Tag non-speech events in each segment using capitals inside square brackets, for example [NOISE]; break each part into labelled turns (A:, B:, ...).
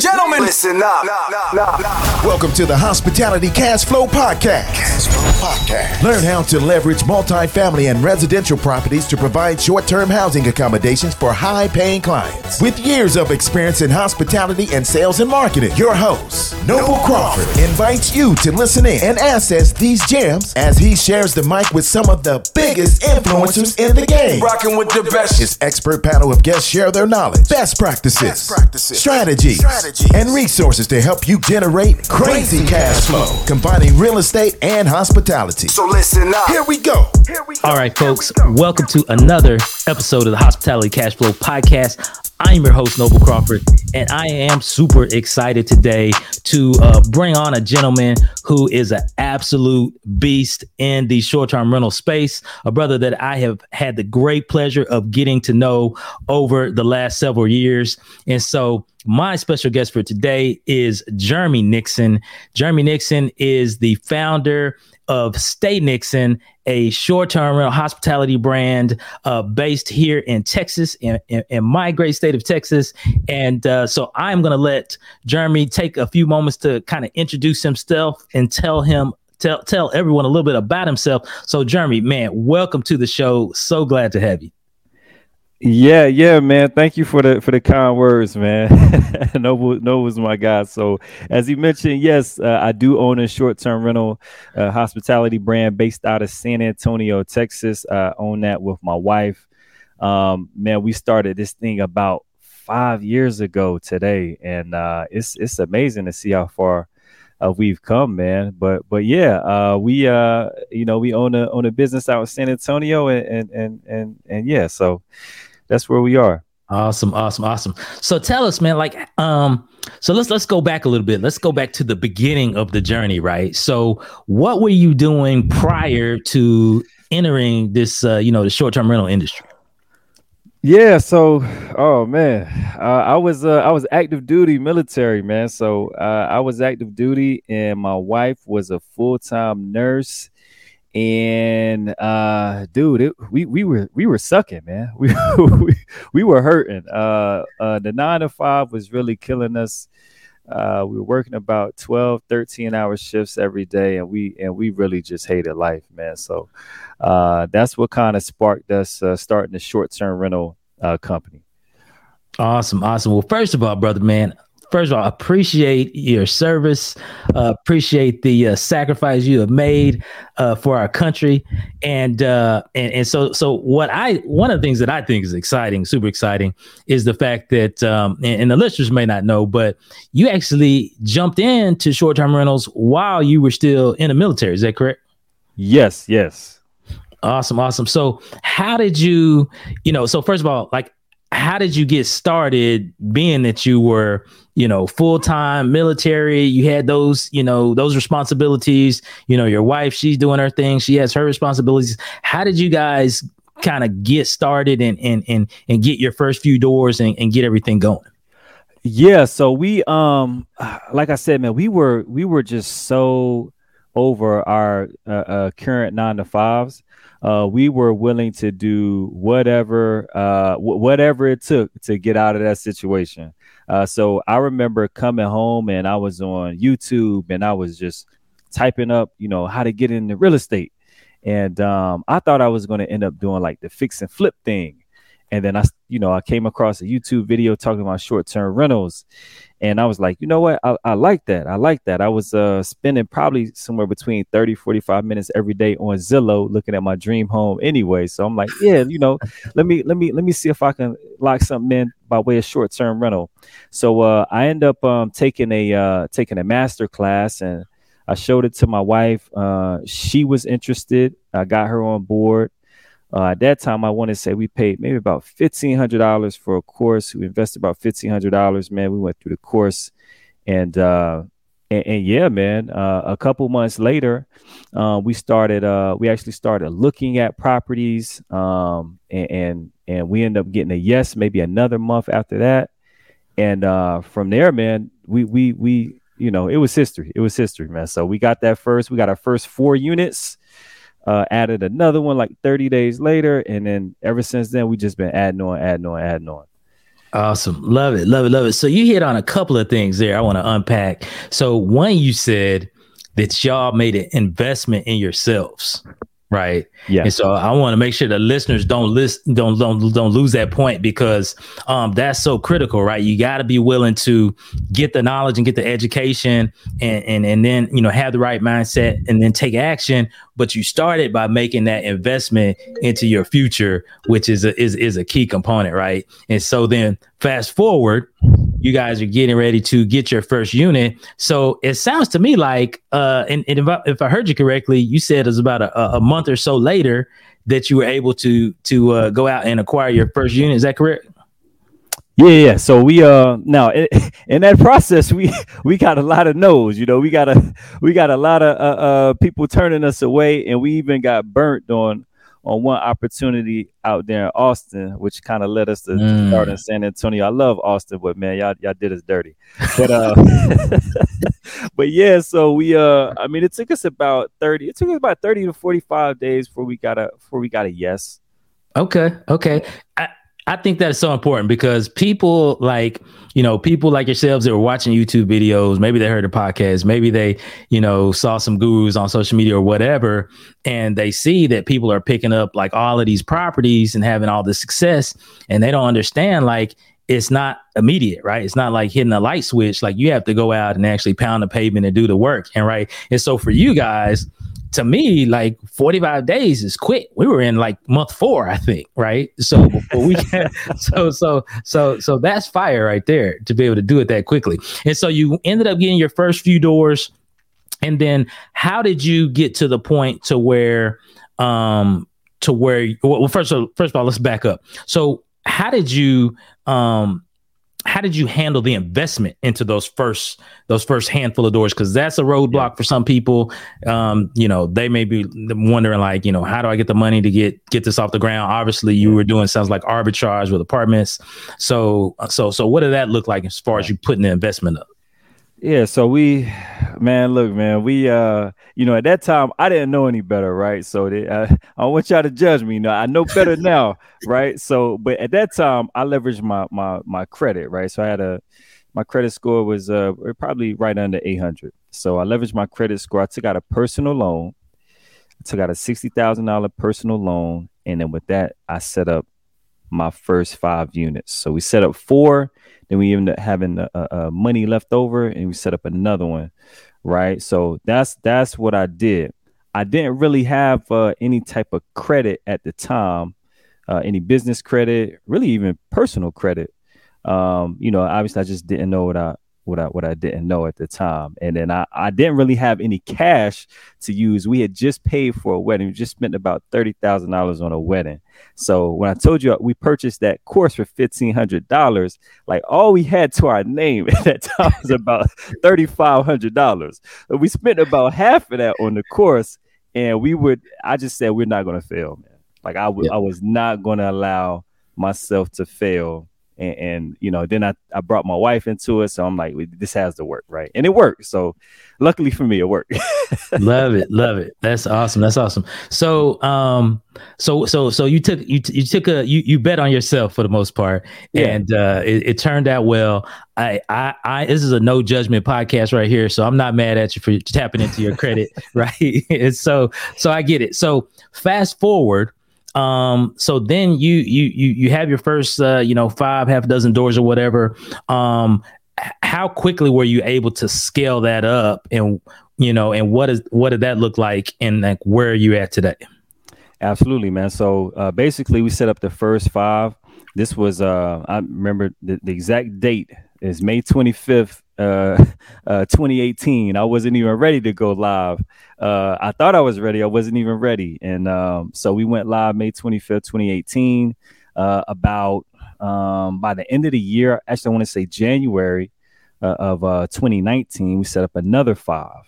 A: and gentlemen, listen up.
B: Welcome to the Hospitality Cash Flow Podcast. Cash Flow Podcast. Learn how to leverage multifamily and residential properties to provide short term housing accommodations for high paying clients. With years of experience in hospitality and sales and marketing, your host, Noble Crawford, invites you to listen in and access these gems as he shares the mic with some of the biggest influencers in the game.
A: Rocking with the best.
B: His expert panel of guests share their knowledge, best practices,
A: Best practices,
B: strategies,
A: strategies,
B: and resources to help you generate crazy cash flow, combining real estate and hospitality.
A: So listen up.
B: Here we go.
A: Here we go.
C: All right, folks, welcome to another episode of the Hospitality Cash Flow Podcast. I'm your host, Noble Crawford, and I am super excited today to uh, bring on a gentleman who is an absolute beast in the short term rental space, a brother that I have had the great pleasure of getting to know over the last several years. And so, my special guest for today is Jeremy Nixon. Jeremy Nixon is the founder of Stay Nixon, a short-term rental hospitality brand uh, based here in Texas, in, in, in my great state of Texas. And uh, so I'm going to let Jeremy take a few moments to kind of introduce himself and tell him. Tell, tell everyone a little bit about himself. So, Jeremy, man, welcome to the show. So glad to have you.
D: Yeah, yeah, man. Thank you for the for the kind words, man. [LAUGHS] Noble, Noble's my guy. So, as he mentioned, yes, uh, I do own a short term rental uh, hospitality brand based out of San Antonio, Texas. I own that with my wife. Um, man, we started this thing about five years ago today, and uh, it's it's amazing to see how far uh, we've come, man. But but yeah, uh, we uh, you know we own a own a business out in San Antonio, and and and and, and yeah, so that's where we are.
C: Awesome, awesome, awesome. So tell us, man, like, um, so let's let's go back a little bit. Let's go back to the beginning of the journey, right? So, what were you doing prior to entering this, uh, you know, the short term rental industry?
D: Yeah, so oh man, uh, I was uh, I was active duty military man. So uh, I was active duty, and my wife was a full time nurse and uh dude it, we we were we were sucking man. [LAUGHS] We we, we were hurting. Uh uh the nine to five was really killing us. Uh we were working about 12 13 hour shifts every day and we and we really just hated life man. So uh that's what kind of sparked us uh, starting the short-term rental uh company.
C: Awesome, awesome. Well, first of all, brother, man, first of all, appreciate your service, uh, appreciate the uh, sacrifice you have made uh, for our country, and uh, and and so so what I one of the things that I think is exciting, super exciting, is the fact that um, and, and the listeners may not know, but you actually jumped into short term rentals while you were still in the military. Is that correct?
D: yes yes
C: Awesome, awesome. So, how did you, you know, so first of all, like, how did you get started being that you were, you know, full time military? You had those, you know, those responsibilities. You know, your wife, she's doing her thing, she has her responsibilities. How did you guys kind of get started and, and, and, and get your first few doors and, and get everything going?
D: Yeah, so we um like I said, man, we were we were just so over our uh, uh, current nine to fives. Uh, we were willing to do whatever uh, w- whatever it took to get out of that situation. Uh, so I remember coming home and I was on YouTube and I was just typing up, you know, how to get into real estate. And um, I thought I was going to end up doing like the fix and flip thing. And then I, you know, I came across a YouTube video talking about short term rentals. And I was like, you know what? I, I like that. I like that. I was uh, spending probably somewhere between 30, 45 minutes every day on Zillow looking at my dream home anyway. So I'm like, yeah, you know, [LAUGHS] let me let me let me see if I can lock something in by way of short term rental. So uh, I end up um, taking a uh, taking a master class and I showed it to my wife. Uh, she was interested. I got her on board. Uh, at that time, I want to say we paid maybe about fifteen hundred dollars for a course. We invested about fifteen hundred dollars. Man, we went through the course, and uh, and, and yeah, man. Uh, a couple months later, uh, we started. Uh, we actually started looking at properties, um, and, and and we ended up getting a yes. Maybe another month after that, and uh, from there, man, we we we you know it was history. It was history, man. So we got that first. We got our first four units uh, added another one like 30 days later, and then ever since then we just been adding on, adding on, adding on.
C: Awesome. Love it. Love it. Love it. So you hit on a couple of things there I want to unpack. So one you said that y'all made an investment in yourselves right?
D: Yeah.
C: and so i want to make sure the listeners don't list don't don't don't lose that point because um that's so critical right? You got to be willing to get the knowledge and get the education and and and then you know have the right mindset and then take action but you started by making that investment into your future which is a is, is a key component right? And so then fast forward you guys are getting ready to get your first unit. So it sounds to me like, uh, and, and if, I, if I heard you correctly, you said it was about a, a month or so later that you were able to to uh, go out and acquire your first unit. Is that correct?
D: Yeah, yeah. So we uh now in, [LAUGHS] in that process we [LAUGHS] we got a lot of no's. You know, we got a [LAUGHS] we got a lot of uh, uh people turning us away, and we even got burnt on on one opportunity out there in Austin, which kind of led us to
C: Mm.
D: start in San Antonio. I love Austin, but man, y'all y'all did us dirty. But uh, [LAUGHS] [LAUGHS] but yeah. So we uh, I mean, it took us about thirty. It took us about thirty to forty five days before we got a before we got a yes.
C: Okay. Okay. I, I think that's so important because people like, you know, people like yourselves that were watching YouTube videos, maybe they heard a podcast, maybe they, you know, saw some gurus on social media or whatever, and they see that people are picking up like all of these properties and having all this success, and they don't understand like it's not immediate, right? It's not like hitting a light switch. Like you have to go out and actually pound the pavement and do the work. And right. And so for you guys, to me, like 45 days is quick. We were in like month four, I think, right? So before we [LAUGHS] can, so so so so that's fire right there to be able to do it that quickly. And so you ended up getting your first few doors. And then how did you get to the point to where um to where well first of first of all let's back up. So how did you um how did you handle the investment into those first those first handful of doors? Because that's a roadblock for some people. Um you know they may be wondering like you know how do i get the money to get get this off the ground? Obviously you were doing sounds like arbitrage with apartments. So so so what did that look like as far as you putting the investment up
D: Yeah, so we, man, look, man, we, uh, you know, at that time I didn't know any better, right? So they, uh, [LAUGHS] I want y'all to judge me. You know, I know better now, right? So, but at that time I leveraged my my my credit, right? So I had a, my credit score was uh probably right under 800. So I leveraged my credit score. I took out a personal loan. I took out a sixty thousand dollar personal loan, and then with that I set up my first five units. So we set up four. Then we end up having uh, uh, money left over, and we set up another one, right? So that's that's what I did. I didn't really have uh, any type of credit at the time, uh, any business credit, really even personal credit. Um, you know, obviously, I just didn't know what I what I what I didn't know at the time, and then I I didn't really have any cash to use. We had just paid for a wedding. We just spent about thirty thousand dollars on a wedding. So when I told you uh, we purchased that course for fifteen hundred dollars, like all we had to our name [LAUGHS] at that time was about thirty five hundred dollars. We spent about half of that on the course, and we would. I just said we're not going to fail, man. Like I was,
C: Yeah.
D: I was not going to allow myself to fail. And, and you know, then I, I brought my wife into it, so I'm like, this has to work, right? And it worked. So, luckily for me, it worked. [LAUGHS]
C: love it. Love it. That's awesome. That's awesome. So um so so so you took you, t- you took a you, you bet on yourself for the most part.
D: Yeah.
C: and uh it, it turned out well. I, I i this is a no judgment podcast right here. So i'm not mad at you for tapping into your credit [LAUGHS] right? [LAUGHS] And so so i get it. So fast forward um so then you you you you have your first uh you know five half dozen doors or whatever um how quickly were you able to scale that up and you know and what is what did that look like and like where are you at today
D: Absolutely, man. So uh, basically, we set up the first five. This was uh, I remember the, the exact date is May 25th, uh, [LAUGHS] uh, 2018. I wasn't even ready to go live. Uh, I thought I was ready. I wasn't even ready, and um, so we went live May 25th, 2018. Uh, about um, by the end of the year, actually, I want to say January uh, of uh, 2019, we set up another five.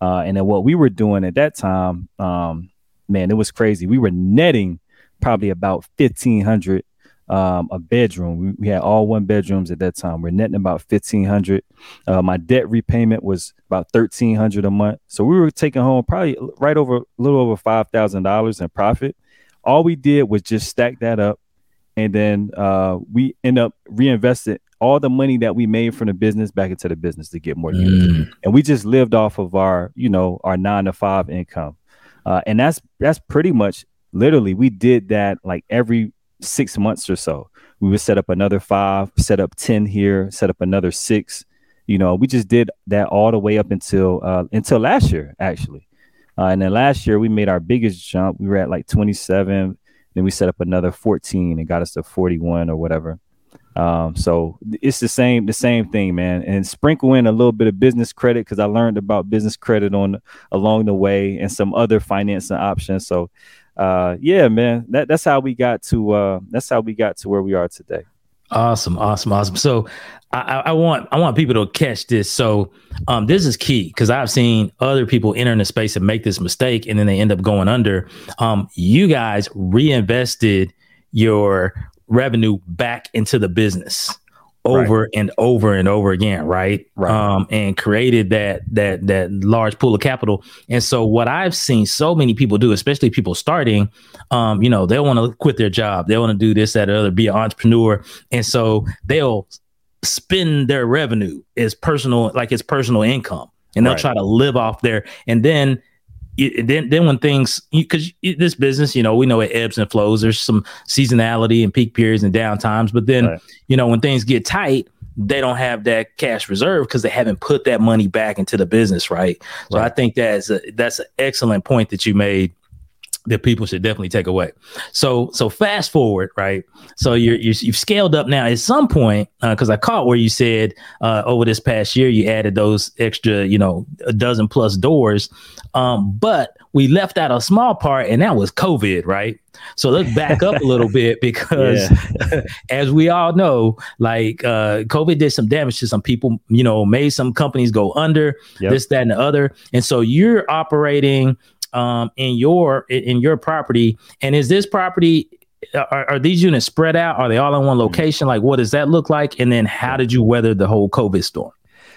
D: And then what we were doing at that time, um, man, it was crazy. We were netting probably about fifteen hundred um, a bedroom. We, we had all one bedrooms at that time. We're netting about fifteen hundred. Uh, my debt repayment was about thirteen hundred a month. So we were taking home probably right over a little over five thousand dollars in profit. All we did was just stack that up and then uh, we end up reinvesting all the money that we made from the business back into the business to get more units.
C: Mm.
D: And we just lived off of our, you know, our nine to five income. Uh, and that's that's pretty much literally we did that like every six months or so. We would set up another five, set up 10 here, set up another six. You know, we just did that all the way up until uh, until last year, actually. Uh, and then last year we made our biggest jump. We were at like 27. Then we set up another 14 and got us to 41 or whatever. Um, so it's the same, the same thing, man. And sprinkle in a little bit of business credit because I learned about business credit on along the way and some other financing options. So uh, yeah, man, that, that's how we got to uh, that's how we got to where we are today.
C: Awesome, awesome, awesome. So I, I want I want people to catch this. So um, this is key because I've seen other people enter in the space and make this mistake, and then they end up going under. Um, you guys reinvested your revenue back into the business over right. and over and over again, right?
D: Right.
C: Um, and created that that that large pool of capital. And so what I've seen so many people do, especially people starting, um, you know, they want to quit their job, they want to do this, that, or other, be an entrepreneur, and so they'll spend their revenue as personal, like it's personal income, and they'll
D: Right.
C: try to live off there, and then. It- then, then when things, because this business, you know, we know it ebbs and flows. There's some seasonality and peak periods and down times, but then
D: Right.
C: you know, when things get tight, they don't have that cash reserve because they haven't put that money back into the business, right? So I think that's a, that's an excellent point that you made that people should definitely take away. So so fast forward, right? So you're, you're you've scaled up now. At some point, because I caught where you said uh, over this past year you added those extra, you know, a dozen plus doors, um, but we left out a small part, and that was COVID, right? So let's back up a little [LAUGHS] bit because, [LAUGHS] as we all know, like uh, COVID did some damage to some people. You know, made some companies go under.
D: Yep.
C: This, that, and the other. And so you're operating um, in your in your property. And is this property? Are, are these units spread out? Are they all in one location? Like, what does that look like? And then, how did you weather the whole COVID storm?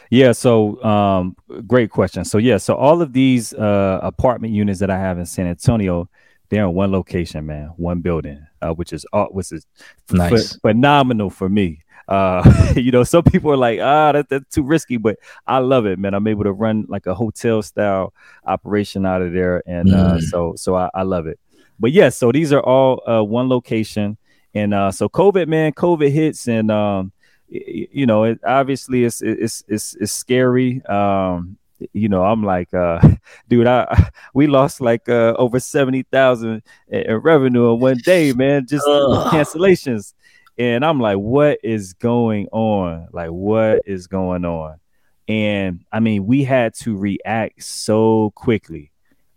D: Yeah, so um, great question. So yeah, so all of these uh, apartment units that I have in San Antonio, they're in one location, man, one building, uh, which is uh, which is ph- phenomenal for me. Uh, [LAUGHS] you know, some people are like, ah, that, that's too risky, but I love it, man. I'm able to run like a hotel style operation out of there, and uh,
C: Mm.
D: so so I, I love it. But yeah, so these are all uh, one location, and uh, so COVID, man, COVID hits, and um, y- you know, it obviously it's it's it's it's scary. Um, you know, I'm like, uh, [LAUGHS] dude, I [LAUGHS] we lost like uh, over seventy thousand in in revenue in one day, man, just cancellations. And I'm like, what is going on? Like, what is going on? And I mean, we had to react so quickly,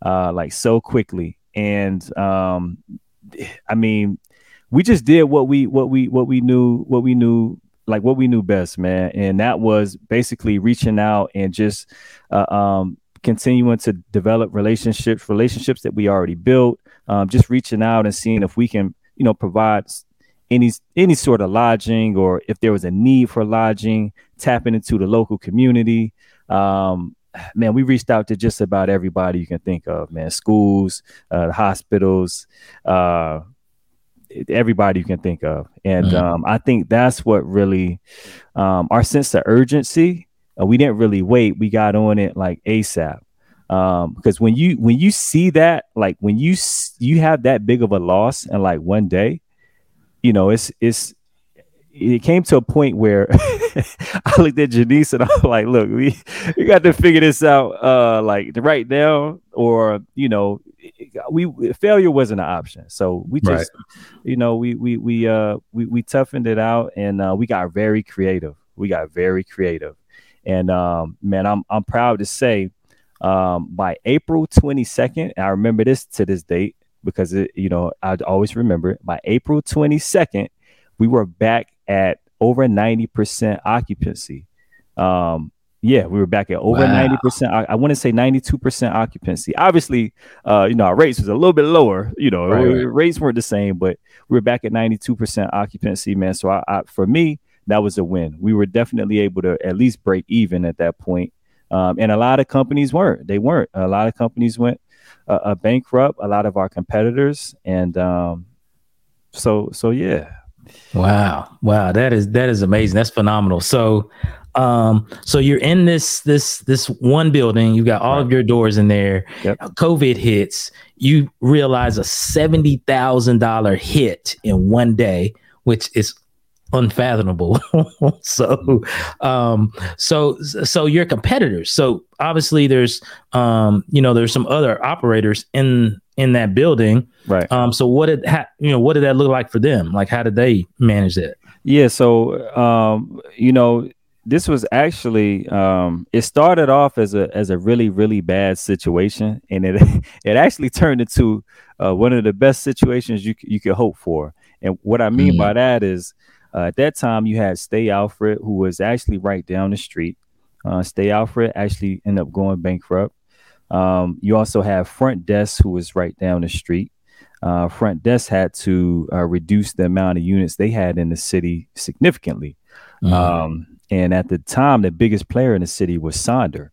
D: uh, like so quickly. And um, I mean, we just did what we what we what we knew what we knew like what we knew best, man. And that was basically reaching out and just uh, um, continuing to develop relationships, relationships that we already built. Um, just reaching out and seeing if we can, you know, provide any any sort of lodging or if there was a need for lodging, tapping into the local community. Um, man, we reached out to just about everybody you can think of, man. Schools, uh, hospitals, uh, everybody you can think of. And
C: Mhm.
D: um, I think that's what really um, our sense of urgency. Uh, we didn't really wait. We got on it like ASAP. Um, because when you when you see that, like when you s- you have that big of a loss in like one day, you know, it's it's it came to a point where [LAUGHS] I looked at Janice and I'm [LAUGHS] like, look, we we got to figure this out uh like right now, or you know, we failure wasn't an option. So we
C: Right.
D: just you know, we we we uh we, we toughened it out and uh we got very creative. We got very creative. And um man, I'm I'm proud to say um by April 22nd, I remember this to this date because it, you know, I always remember it. By April 22nd, we were back at over 90% occupancy. Um, yeah, we were back at over
C: Wow.
D: 90%. I, I want to say 92% occupancy. Obviously, uh, you know, our rates was a little bit lower, you know,
C: Right, right.
D: rates weren't the same, but we were back at 92% occupancy, man. So I, I, for me, that was a win. We were definitely able to at least break even at that point. Um, and a lot of companies weren't. They weren't. A lot of companies went uh, uh, bankrupt. A lot of our competitors, and um, so so yeah.
C: Wow. Wow. That is that is amazing. That's phenomenal. So um so you're in this this this one building, You've got all of your doors in there.
D: Yep.
C: COVID hits, you realize a seventy thousand dollar hit in one day, which is unfathomable. [LAUGHS] so um so so your competitors. So obviously there's um you know there's some other operators in in that building.
D: Right.
C: Um so what did ha- you know what did that look like for them? Like how did they manage that?
D: Yeah, so um, you know, this was actually um, it started off as a as a really really bad situation, and it [LAUGHS] it actually turned into uh, one of the best situations you you could hope for. And what I mean
C: Mhm.
D: by that is, uh, at that time you had Stay Alfred, who was actually right down the street. Uh, Stay Alfred actually ended up going bankrupt. Um, you also have Front Desk, who was right down the street. Uh, Front Desk had to uh, reduce the amount of units they had in the city significantly. Um, and at the time, the biggest player in the city was Sonder.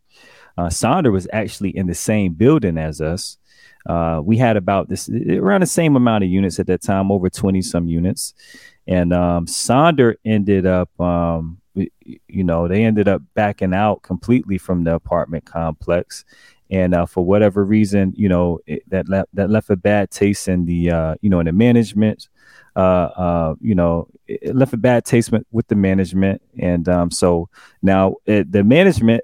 D: Uh, Sonder was actually in the same building as us. Uh, we had about this around the same amount of units at that time, over 20 some units. And um, Sonder ended up, um, you know, they ended up backing out completely from the apartment complex. And uh, for whatever reason, you know, it, that left that left a bad taste in the, uh, you know, in the management uh, uh, you know, it left a bad taste with- the management, and um, so now it, the management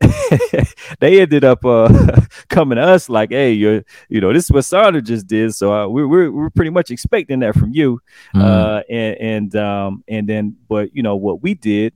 D: [LAUGHS] they ended up uh, [LAUGHS] coming to us like, "Hey, you you know, this is what Sonder just did, so uh, we're, we're we're pretty much expecting that from you."
C: Mhm.
D: Uh, and and um, and then, but you know what we did.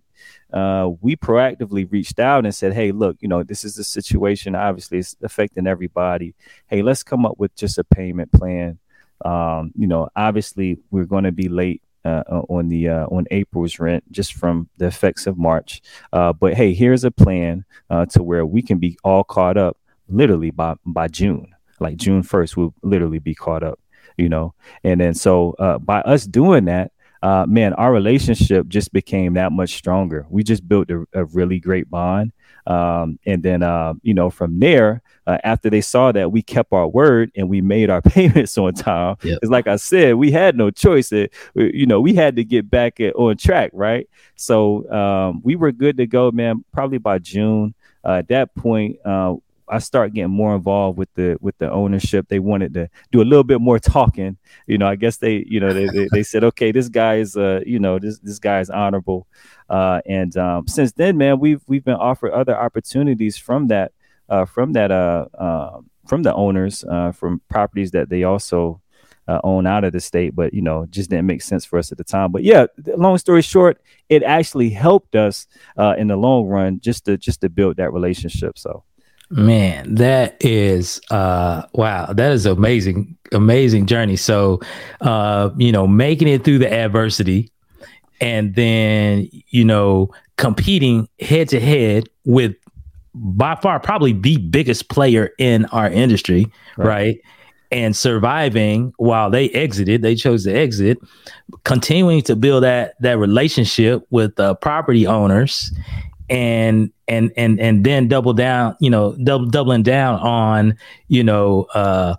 D: Uh, we proactively reached out and said, "Hey, look, you know, this is the situation. Obviously, it's affecting everybody. Hey, let's come up with just a payment plan um, you know, obviously we're going to be late uh, on the uh, on April's rent just from the effects of March. Uh, but hey, here's a plan uh, to where we can be all caught up literally by by June, like June first, we'll literally be caught up. You know, and then so uh, by us doing that. Uh, man, our relationship just became that much stronger. We just built a, a really great bond. Um, and then, uh, you know, from there, uh, after they saw that we kept our word and we made our [LAUGHS] payments on time,
C: Yep.
D: it's like I said, we had no choice. It, you know, we had to get back at, on track, right? So um, we were good to go, man. Probably by June. Uh, at that point, uh, I start getting more involved with the with the ownership. They wanted to do a little bit more talking. You know, I guess they, you know, they they, they said, okay, this guy is, uh, you know, this this guy is honorable. Uh, and um, since then, man, we've we've been offered other opportunities from that uh, from that uh, uh, from the owners uh, from properties that they also uh, own out of the state, but you know, just didn't make sense for us at the time. But yeah, long story short, it actually helped us uh, in the long run just to just to build that relationship. So
C: Man, that is uh wow, that is amazing, amazing journey. So uh, you know, making it through the adversity and then, you know, competing head to head with by far probably the biggest player in our industry,
D: Right.
C: right? And surviving while they exited, they chose to exit, continuing to build that that relationship with uh, property owners and and and and then double down you know double doubling down on you know uh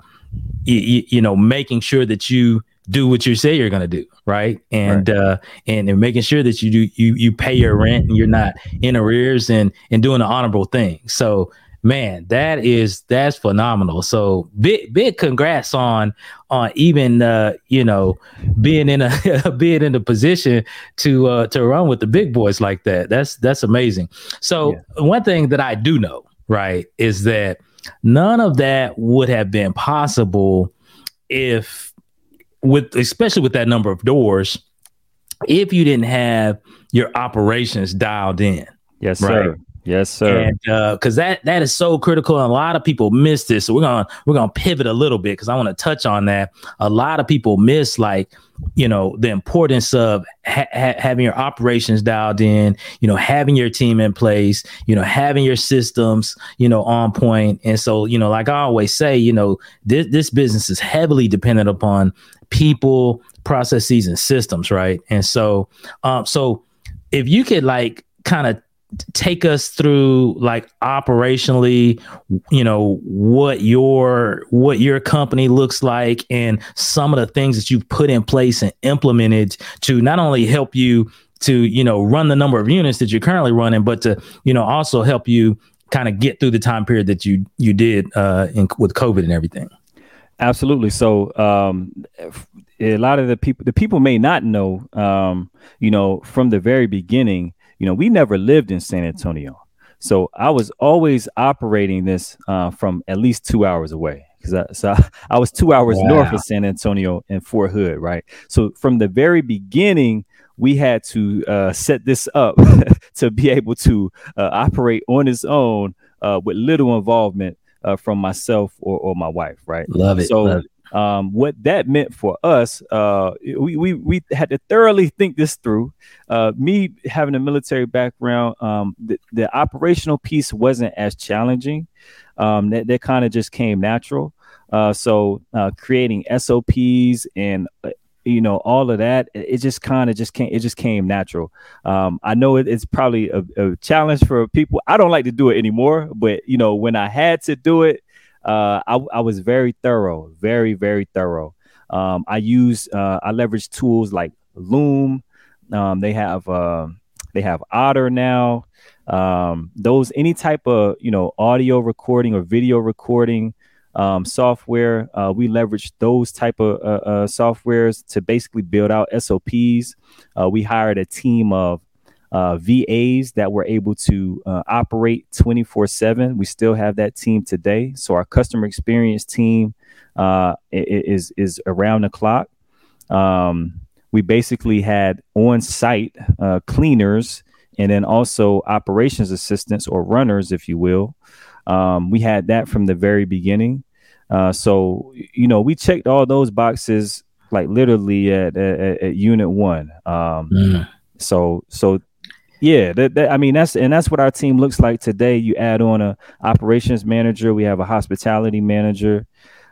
C: you, you know making sure that you do what you say you're going to do right? And uh and, and making sure that you do you you pay your rent and you're not in arrears and and doing the honorable thing. So man that is that's phenomenal so big big congrats on on even uh you know being in a [LAUGHS] being in a position to uh to run with the big boys like that that's that's amazing so one thing that i do know right is that none of that would have been possible if with especially with that number of doors if you didn't have your operations dialed in
D: yes,
C: Right.
D: sir. Yes, sir.
C: because that that is so critical and a lot of people miss this so we're gonna we're gonna pivot a little bit because i want to touch on that. A lot of people miss like you know the importance of ha- ha- having your operations dialed in you know having your team in place you know having your systems you know on point. And so you know like i always say you know this, this business is heavily dependent upon people processes and systems right? And so um so if you could like kind of take us through like operationally you know what your what your company looks like and some of the things that you've put in place and implemented to not only help you to you know run the number of units that you're currently running but to you know also help you kind of get through the time period that you you did uh in, with covid and everything
D: Absolutely. So, um, a lot of the people, the people may not know, um, you know, from the very beginning, you know, we never lived in San Antonio. So I was always operating this uh, from at least two hours away because I, so [LAUGHS] I, was two hours wow. north of San Antonio in Fort Hood, right? So from the very beginning, we had to uh, set this up [LAUGHS] to be able to uh, operate on its own uh, with little involvement uh, from myself or, or my wife, right?
C: Love it.
D: So,
C: love it.
D: Um, what that meant for us, uh, we, we we had to thoroughly think this through. Uh, me having a military background, um, the, the operational piece wasn't as challenging. Um, that that kind of just came natural. Uh, so uh, creating SOPs and uh, you know all of that it just kind of just came it just came natural um, i know it, it's probably a, a, challenge for people i don't like to do it anymore but you know when i had to do it uh, I, I, was very thorough very very thorough um, i use uh, i leverage tools like loom um, they have uh, they have otter now um, those any type of you know audio recording or video recording um, software. Uh, we leverage those type of uh, uh, softwares to basically build out SOPs. Uh, we hired a team of uh, VAs that were able to uh, operate 24 7. We still have that team today. So our customer experience team is, is around the clock. Um, we basically had on site cleaners and then also operations assistants or runners, if you will. Um, we had that from the very beginning. Uh, so you know, we checked all those boxes like literally at at, at unit one. Um, mm. So so yeah, that, that, I mean that's and that's what our team looks like today. You add on a operations manager, we have a hospitality manager.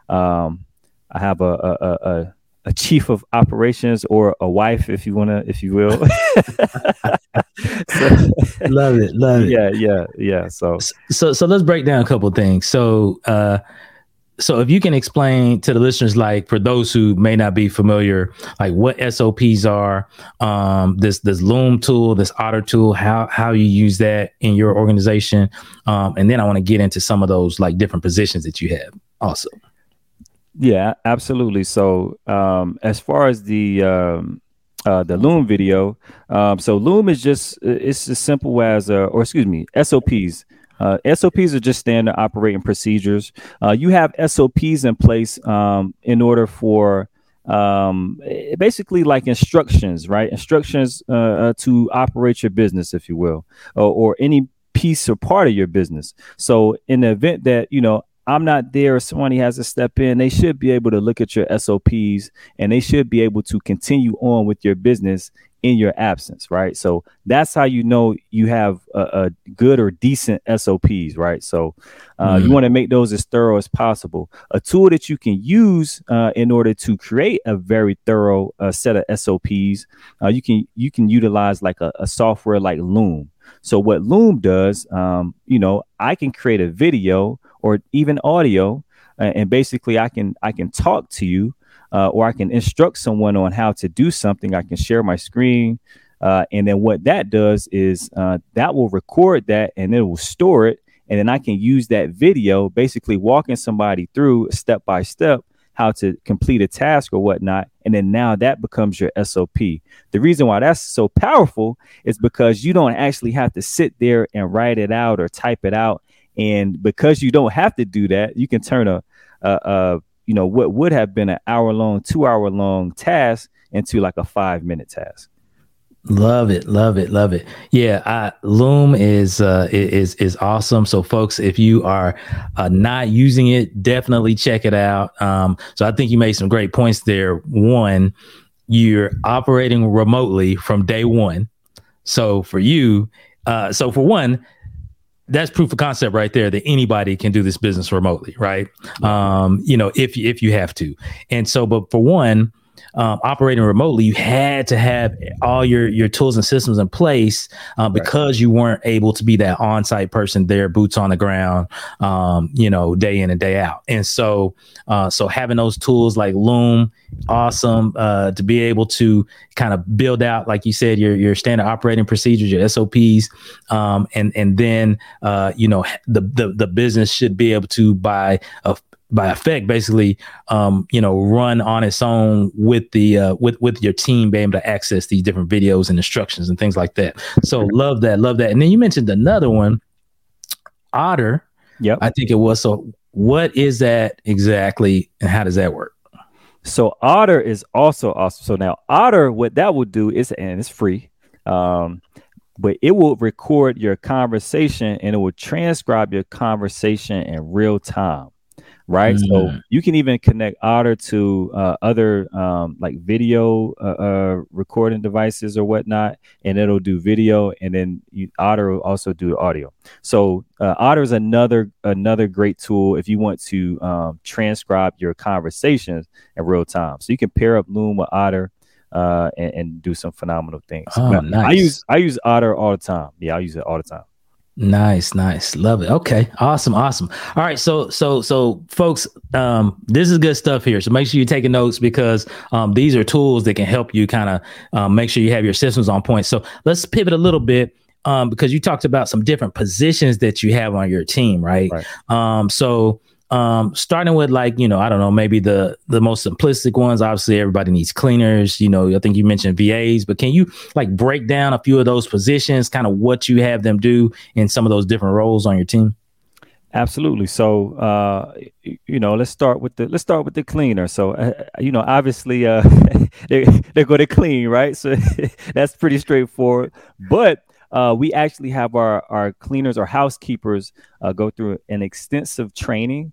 D: Um, I have a, a, a, a chief of operations or a wife, if you want to, if you will.
C: so, [LAUGHS] love it, love it.
D: Yeah, yeah, yeah. So,
C: so, so let's break down a couple things. So, uh, so if you can explain to the listeners like for those who may not be familiar like what sops are um, this this loom tool this otter tool how how you use that in your organization um, and then i want to get into some of those like different positions that you have also
D: yeah absolutely so um, as far as the um, uh, the Loom video. Um, so Loom is just it's as simple as, uh, or excuse me, SOPs. Uh, SOPs are just standard operating procedures. Uh, you have SOPs in place um, in order for um, basically like instructions, right? Instructions uh, uh, to operate your business, if you will, or, or any piece or part of your business. So, in the event that you know I'm not there or somebody has to step in, they should be able to look at your SOPs and they should be able to continue on with your business in your absence, right? So that's how you know you have a, a good or decent SOPs, right? So uh, mm. you want to make those as thorough as possible. A tool that you can use uh, in order to create a very thorough uh, set of SOPs, uh, you can you can utilize like a, a, software like Loom. So what Loom does, um, you know, I can create a video or even audio, and basically I can I can talk to you uh, or I can instruct someone on how to do something. I can share my screen. Uh, and then what that does is uh, that will record that and it will store it. And then I can use that video, basically walking somebody through step by step how to complete a task or whatnot. And then now that becomes your SOP. The reason why that's so powerful is because you don't actually have to sit there and write it out or type it out. And because you don't have to do that, you can turn a, a, a you know what would have been an hour long two hour long task into like a five minute task.
C: Love it love it love it. Yeah I, loom is uh is is awesome. So folks if you are uh, not using it definitely check it out. Um so i think you made some great points there. One you're operating remotely from day one. So for you uh so for one that's proof of concept right there that anybody can do this business remotely, right? Um, you know, if if you have to. And so, but for one, um, operating remotely, you had to have all your your tools and systems in place uh, because right. you weren't able to be that on site person there, boots on the ground, um, you know, day in and day out. And so, uh, so having those tools like Loom, awesome uh, to be able to kind of build out, like you said, your your standard operating procedures, your SOPs, um, and and then uh, you know the, the the business should be able to by a by effect basically um, you know run on its own with the uh, with with your team being able to access these different videos and instructions and things like that. So love that love that. And then you mentioned another one otter.
D: Yep.
C: I think it was. So what is that exactly and how does that work?
D: So otter is also awesome. So now otter what that will do is and it's free um, but it will record your conversation and it will transcribe your conversation in real time right? Mm. So you can even connect Otter to uh, other um, like video uh, uh, recording devices or whatnot, and it'll do video, and then you, Otter will also do audio. So uh, Otter is another another great tool if you want to um, transcribe your conversations in real time. So you can pair up Loom with Otter. Uh, and, and, do some phenomenal things.
C: Oh, nice.
D: I use I use Otter all the time. Yeah, I use it all the time.
C: Nice, nice. Love it. Okay. Awesome. Awesome. All right. So, so, so folks, um, this is good stuff here. So make sure you're taking notes because, um, these are tools that can help you kind of, um, make sure you have your systems on point. So let's pivot a little bit. Um, because you talked about some different positions that you have on your team, right? right. Um, so, um, starting with like you know i don't know maybe the the most simplistic ones. Obviously everybody needs cleaners. You know i think you mentioned vas but can you like break down a few of those positions kind of what you have them do in some of those different roles on your team?
D: Absolutely. So uh you know let's start with the let's start with the cleaner. So uh, you know obviously uh [LAUGHS] they're, they're going to clean right? So [LAUGHS] that's pretty straightforward. But uh, we actually have our our cleaners or housekeepers uh, go through an extensive training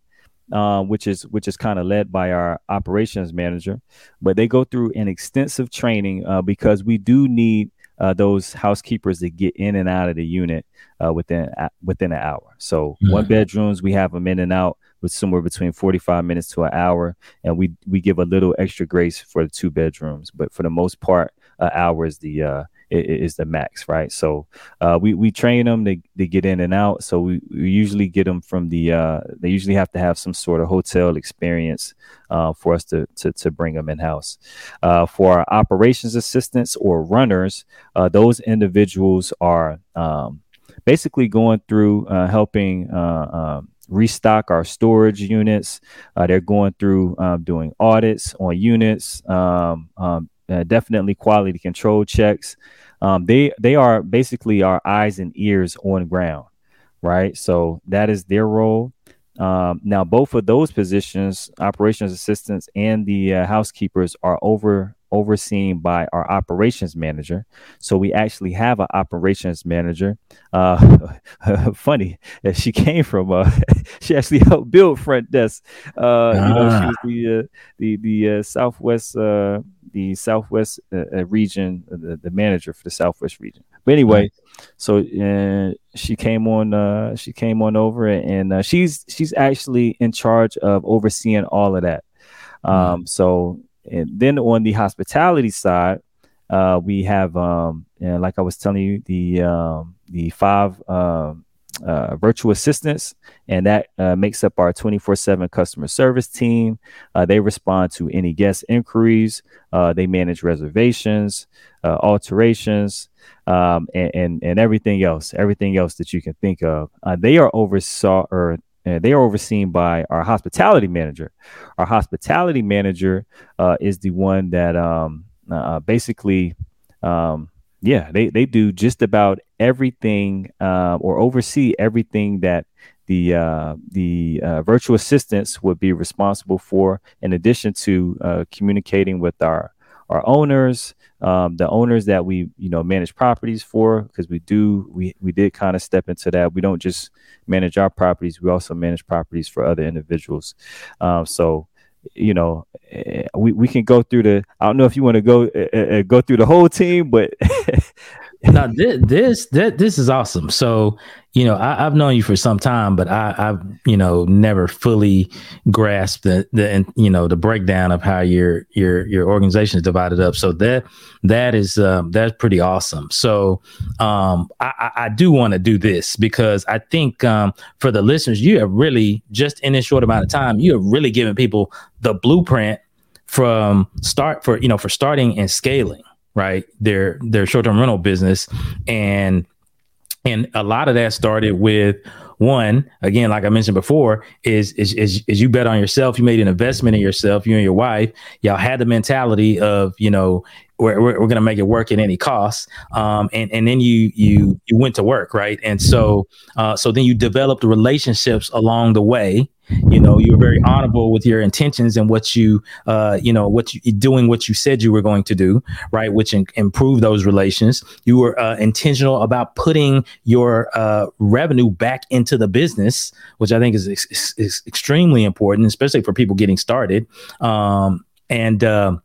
D: uh, which is which is kind of led by our operations manager. But they go through an extensive training uh, because we do need uh, those housekeepers to get in and out of the unit uh, within within an hour. So mm-hmm. one bedrooms we have them in and out with somewhere between 45 minutes to an hour and we we give a little extra grace for the two bedrooms but for the most part an hour is the uh, is the max, right? So uh, we we train them to, to get in and out. So we, we usually get them from the uh, they usually have to have some sort of hotel experience uh, for us to to, to bring them in house. Uh, for our operations assistants or runners, uh, those individuals are um, basically going through uh, helping. Um, restock our storage units. They're going through um, doing audits on units, um, um, uh, definitely quality control checks. Um, they they are basically our eyes and ears on ground, right? So that is their role. Um, now, both of those positions, operations assistants and the uh, housekeepers, are over overseen by our operations manager. So we actually have an operations manager. Uh, [LAUGHS] funny, she came from. Uh, [LAUGHS] she actually helped build front desk. Uh, ah. You know, she was ah. the uh, the the uh, Southwest uh, the Southwest uh, uh, region, uh, the, the, manager for the Southwest region. But anyway, so uh, she came on. Uh, she came on over, and uh, she's she's actually in charge of overseeing all of that. Mm-hmm. Um, so, and then on the hospitality side, we have, um, and like I was telling you, the um, the five. Um, uh, virtual assistants, and that uh, makes up our 24 7 customer service team. Uh, they respond to any guest inquiries, uh, they manage reservations, uh, alterations, um, and, and, and, everything else, everything else that you can think of. Uh, they are oversaw or they are overseen by our hospitality manager. Our hospitality manager is the one that um, basically um, yeah, they they do just about everything uh, or oversee everything that the uh, the uh, virtual assistants would be responsible for, in addition to uh, communicating with our our owners, um, the owners that we you know manage properties for, because we do we we did kind of step into that. We don't just manage our properties; we also manage properties for other individuals. Um, so you know, eh, we, we can go through the. I don't know if you want to go uh, go through the whole team, but [LAUGHS]
C: now this, this this is awesome. So you know I, have known you for some time, but I, have you know never fully grasped the the you know the breakdown of how your your your organization is divided up. So that that is um, that's pretty awesome. So um, I, I do want to do this because I think um, for the listeners, you have really just in this short amount of time, you have really given people the blueprint from start for you know for starting and scaling right? Their their short term rental business, and and a lot of that started with one again like i mentioned before is, is is is, you bet on yourself you made an investment in yourself you and your wife y'all had the mentality of you know we're, we're, we're going to make it work at any cost um, and and then you you you went to work right and so uh, so then you developed relationships along the way you know you were very honorable with your intentions and what you uh, you know what you doing what you said you were going to do right which in, improve those relations. You were uh, intentional about putting your uh, revenue back into the business which i think is, is, is extremely important especially for people getting started. Um, and uh,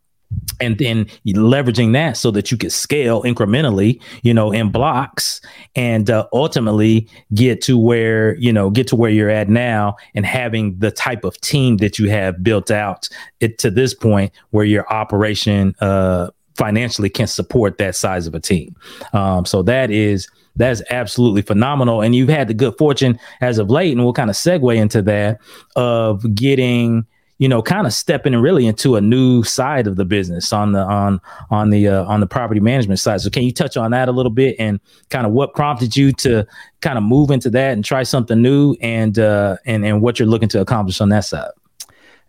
C: and then leveraging that so that you could scale incrementally you know in blocks and uh, ultimately get to where you know get to where you're at now and having the type of team that you have built out it to this point where your operation uh, financially can support that size of a team. Um, so that is that's absolutely phenomenal. And you've had the good fortune as of late and we'll kind of segue into that of getting you know, kind of stepping really into a new side of the business on the on on the uh, on the property management side. So, can you touch on that a little bit and kind of what prompted you to kind of move into that and try something new and uh, and and what you're looking to accomplish on that side?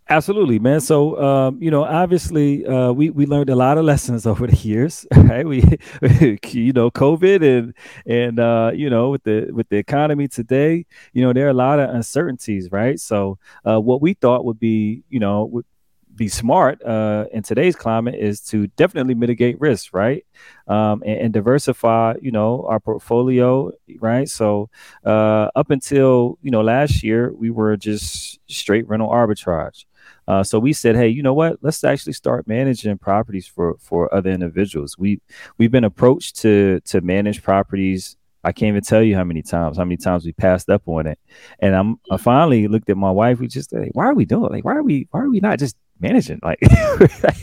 D: Absolutely, man. So, um, you know, obviously, uh, we we learned a lot of lessons [LAUGHS] over the years, [LAUGHS] right? We, [LAUGHS] you know, COVID and and uh, you know, with the with the economy today, you know, there are a lot of uncertainties, right? So, uh, what we thought would be, you know, would be smart uh, in today's climate is to definitely mitigate risk, right? Um, and, and, diversify, you know, our portfolio, right? So, uh, up until you know last year, we were just straight rental arbitrage. Uh, so we said, hey, you know what? Let's actually start managing properties for for other individuals. We we've been approached to to manage properties. I can't even tell you how many times, how many times we passed up on it. And I'm I finally looked at my wife. We just like, why are we doing? It? Like, why are we why are we not just managing? [LAUGHS]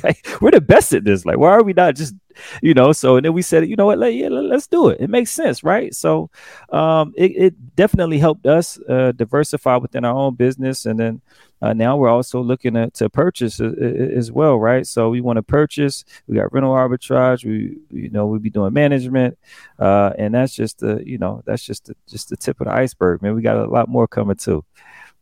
D: Like, we're the best at this. Like, why are we not just you know so and then we said you know what? Let, yeah, let's do it. It makes sense right? So um, it, it, definitely helped us uh, diversify within our own business and then uh, now we're also looking at to purchase uh, as well right? So we want to purchase we got rental arbitrage we you know we be doing management uh, and that's just the you know that's just the, just the tip of the iceberg man. We got a lot more coming too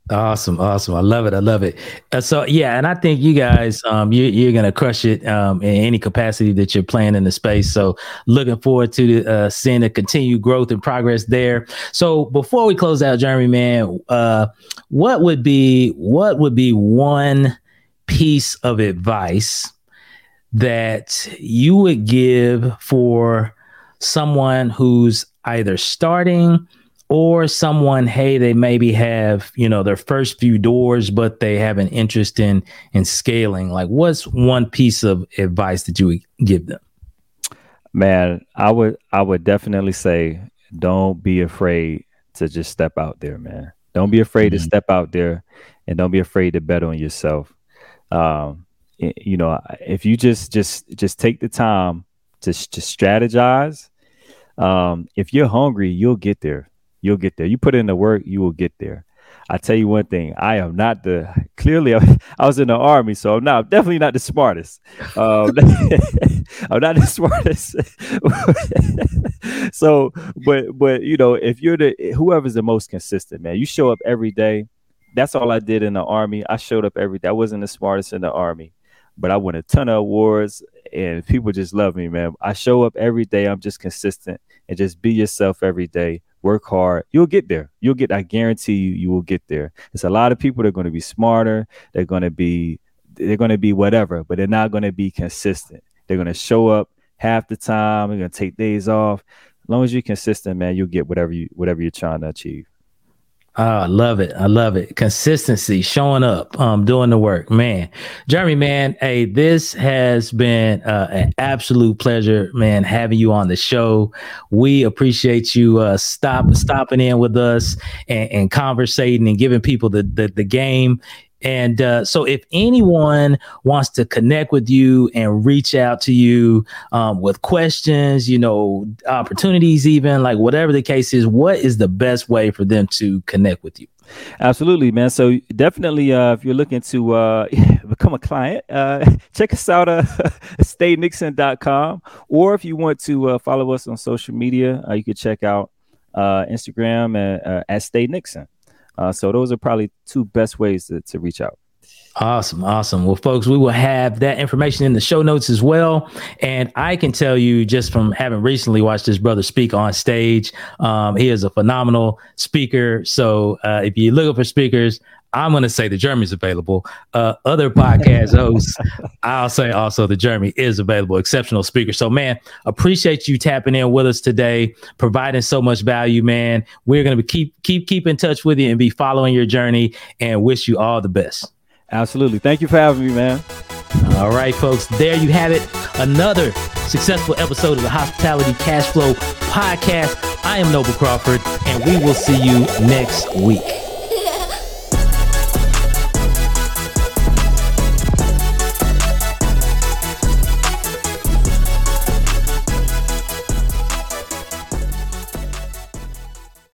C: Awesome, awesome. I love it. I love it. Uh, so yeah, and I think you guys, um, you, you're gonna crush it um, in any capacity that you're playing in the space. So looking forward to uh, seeing the continued growth and progress there. So before we close out, Jeremy, man, uh, what would be what would be one piece of advice that you would give for someone who's either starting or someone hey they maybe have you know their first few doors but they have an interest in in scaling. Like what's one piece of advice that you would give them?
D: Man i would i would definitely say don't be afraid to just step out there man. Don't be afraid mm-hmm. to step out there and don't be afraid to bet on yourself. Um you know if you just just just take the time to, to strategize um if you're hungry you'll get there you'll get there. You put in the work, you will get there. I tell you one thing, I am not the clearly [LAUGHS] I was in the army, so I'm not definitely not the smartest. Um, [LAUGHS] I'm not the smartest. [LAUGHS] so, but but you know, if you're the whoever's the most consistent, man, you show up every day. That's all I did in the army. I showed up every day. I wasn't the smartest in the army, but I won a ton of awards and people just love me, man. I show up every day. I'm just consistent and just be yourself every day work hard, you'll get there. You'll get, I guarantee you, you will get there. It's a lot of people that are going to be smarter. They're going to be, they're going to be whatever, but they're not going to be consistent. They're going to show up half the time. They're going to take days off. As long as you're consistent, man, you'll get whatever you, whatever you're trying to achieve.
C: Oh, I love it. I love it. Consistency, showing up, um, doing the work, man. Jeremy, man, hey, this has been uh, an absolute pleasure, man, having you on the show. We appreciate you uh, stop stopping in with us and, and conversating and giving people the the, the game and uh, so, if anyone wants to connect with you and reach out to you um, with questions, you know, opportunities, even like whatever the case is, what is the best way for them to connect with you?
D: Absolutely, man. So definitely, uh, if you're looking to uh, [LAUGHS] become a client, uh, [LAUGHS] check us out uh, [LAUGHS] staynixon.com. Or if you want to uh, follow us on social media, uh, you can check out Instagram at, at Stay Nixon. Uh, so those are probably two best ways to, to reach out.
C: Awesome. Awesome. Well, folks, we will have that information in the show notes as well. And I can tell you just from having recently watched this brother speak on stage, um, he is a phenomenal speaker. So uh, if you're looking for speakers, I'm going to say the Jeremy's available. Uh, other podcast hosts, [LAUGHS] I'll say also the Jeremy is available. Exceptional speaker. So, man, appreciate you tapping in with us today, providing so much value, man. We're going to keep keep keep in touch with you and be following your journey, and wish you all the best.
D: Absolutely. Thank you for having me, man.
C: All right, folks. There you have it. Another successful episode of the Hospitality Cash Flow Podcast. I am Noble Crawford, and we will see you next week.